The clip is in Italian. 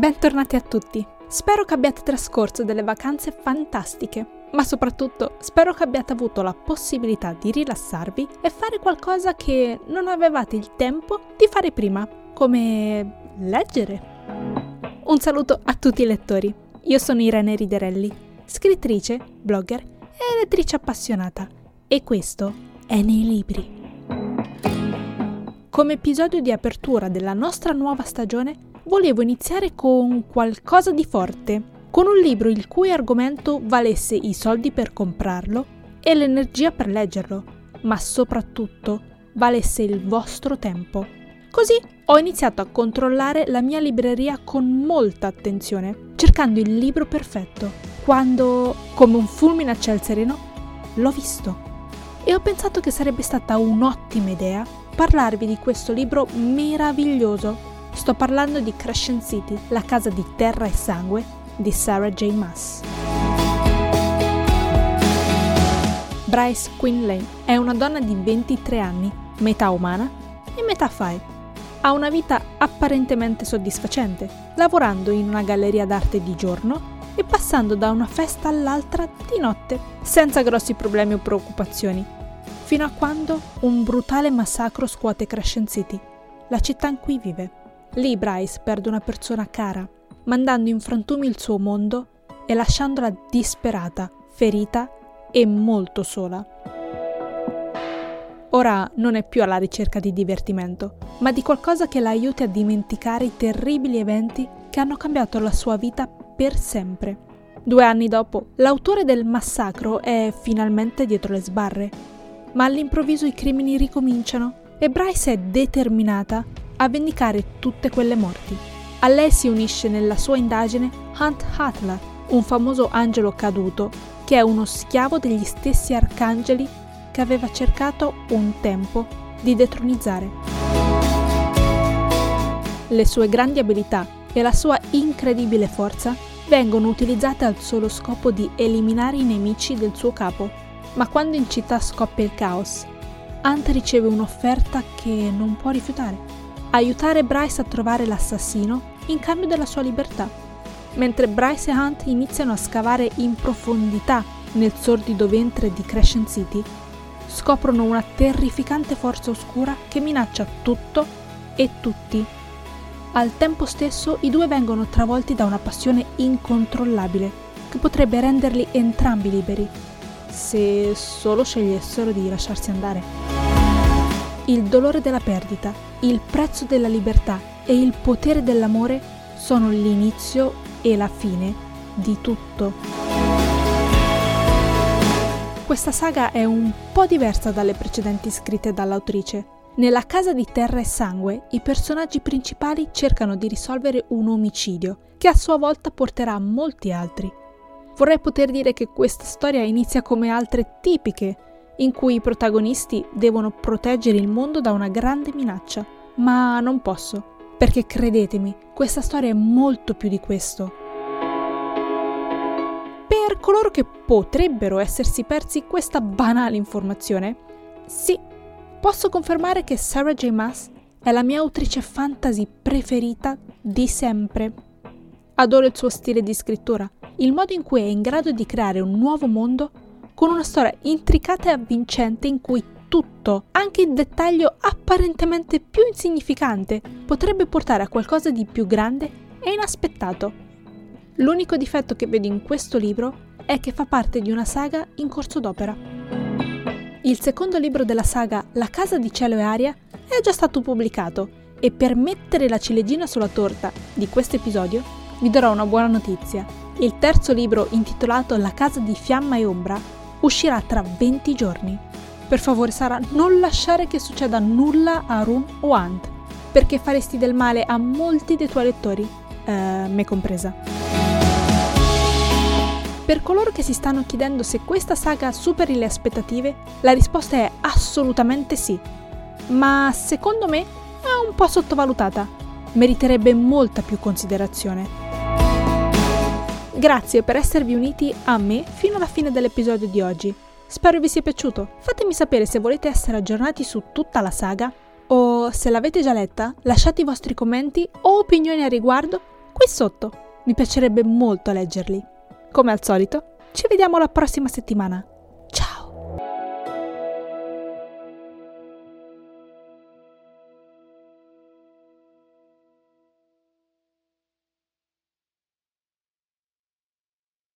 Bentornati a tutti. Spero che abbiate trascorso delle vacanze fantastiche, ma soprattutto spero che abbiate avuto la possibilità di rilassarvi e fare qualcosa che non avevate il tempo di fare prima, come leggere. Un saluto a tutti i lettori. Io sono Irene Riderelli, scrittrice, blogger e lettrice appassionata, e questo è nei libri. Come episodio di apertura della nostra nuova stagione volevo iniziare con qualcosa di forte, con un libro il cui argomento valesse i soldi per comprarlo e l'energia per leggerlo, ma soprattutto valesse il vostro tempo. Così ho iniziato a controllare la mia libreria con molta attenzione, cercando il libro perfetto, quando, come un fulmine a ciel sereno, l'ho visto. E ho pensato che sarebbe stata un'ottima idea parlarvi di questo libro meraviglioso Sto parlando di Crescent City, la casa di terra e sangue di Sarah J. Maas. Bryce Quinlay è una donna di 23 anni, metà umana e metà fae. Ha una vita apparentemente soddisfacente, lavorando in una galleria d'arte di giorno e passando da una festa all'altra di notte, senza grossi problemi o preoccupazioni, fino a quando un brutale massacro scuote Crescent City, la città in cui vive. Lì Bryce perde una persona cara, mandando in frantumi il suo mondo e lasciandola disperata, ferita e molto sola. Ora non è più alla ricerca di divertimento, ma di qualcosa che la aiuti a dimenticare i terribili eventi che hanno cambiato la sua vita per sempre. Due anni dopo, l'autore del massacro è finalmente dietro le sbarre, ma all'improvviso i crimini ricominciano e Bryce è determinata a vendicare tutte quelle morti. A lei si unisce nella sua indagine Hunt Hatla, un famoso angelo caduto che è uno schiavo degli stessi arcangeli che aveva cercato un tempo di detronizzare. Le sue grandi abilità e la sua incredibile forza vengono utilizzate al solo scopo di eliminare i nemici del suo capo. Ma quando in città scoppia il caos, Hunt riceve un'offerta che non può rifiutare aiutare Bryce a trovare l'assassino in cambio della sua libertà. Mentre Bryce e Hunt iniziano a scavare in profondità nel sordido ventre di Crescent City, scoprono una terrificante forza oscura che minaccia tutto e tutti. Al tempo stesso i due vengono travolti da una passione incontrollabile che potrebbe renderli entrambi liberi, se solo scegliessero di lasciarsi andare il dolore della perdita, il prezzo della libertà e il potere dell'amore sono l'inizio e la fine di tutto. Questa saga è un po' diversa dalle precedenti scritte dall'autrice. Nella casa di terra e sangue i personaggi principali cercano di risolvere un omicidio che a sua volta porterà molti altri. Vorrei poter dire che questa storia inizia come altre tipiche in cui i protagonisti devono proteggere il mondo da una grande minaccia. Ma non posso, perché credetemi, questa storia è molto più di questo. Per coloro che potrebbero essersi persi questa banale informazione, sì, posso confermare che Sarah J. Maas è la mia autrice fantasy preferita di sempre. Adoro il suo stile di scrittura, il modo in cui è in grado di creare un nuovo mondo con una storia intricata e avvincente in cui tutto, anche il dettaglio apparentemente più insignificante, potrebbe portare a qualcosa di più grande e inaspettato. L'unico difetto che vedo in questo libro è che fa parte di una saga in corso d'opera. Il secondo libro della saga, La casa di cielo e aria, è già stato pubblicato e per mettere la ciliegina sulla torta di questo episodio vi darò una buona notizia. Il terzo libro, intitolato La casa di fiamma e ombra, uscirà tra 20 giorni. Per favore Sara, non lasciare che succeda nulla a Run o Ant, perché faresti del male a molti dei tuoi lettori, eh, me compresa. Per coloro che si stanno chiedendo se questa saga superi le aspettative, la risposta è assolutamente sì. Ma secondo me è un po' sottovalutata. Meriterebbe molta più considerazione. Grazie per esservi uniti a me fino alla fine dell'episodio di oggi. Spero vi sia piaciuto. Fatemi sapere se volete essere aggiornati su tutta la saga o se l'avete già letta, lasciate i vostri commenti o opinioni a riguardo qui sotto. Mi piacerebbe molto leggerli. Come al solito, ci vediamo la prossima settimana.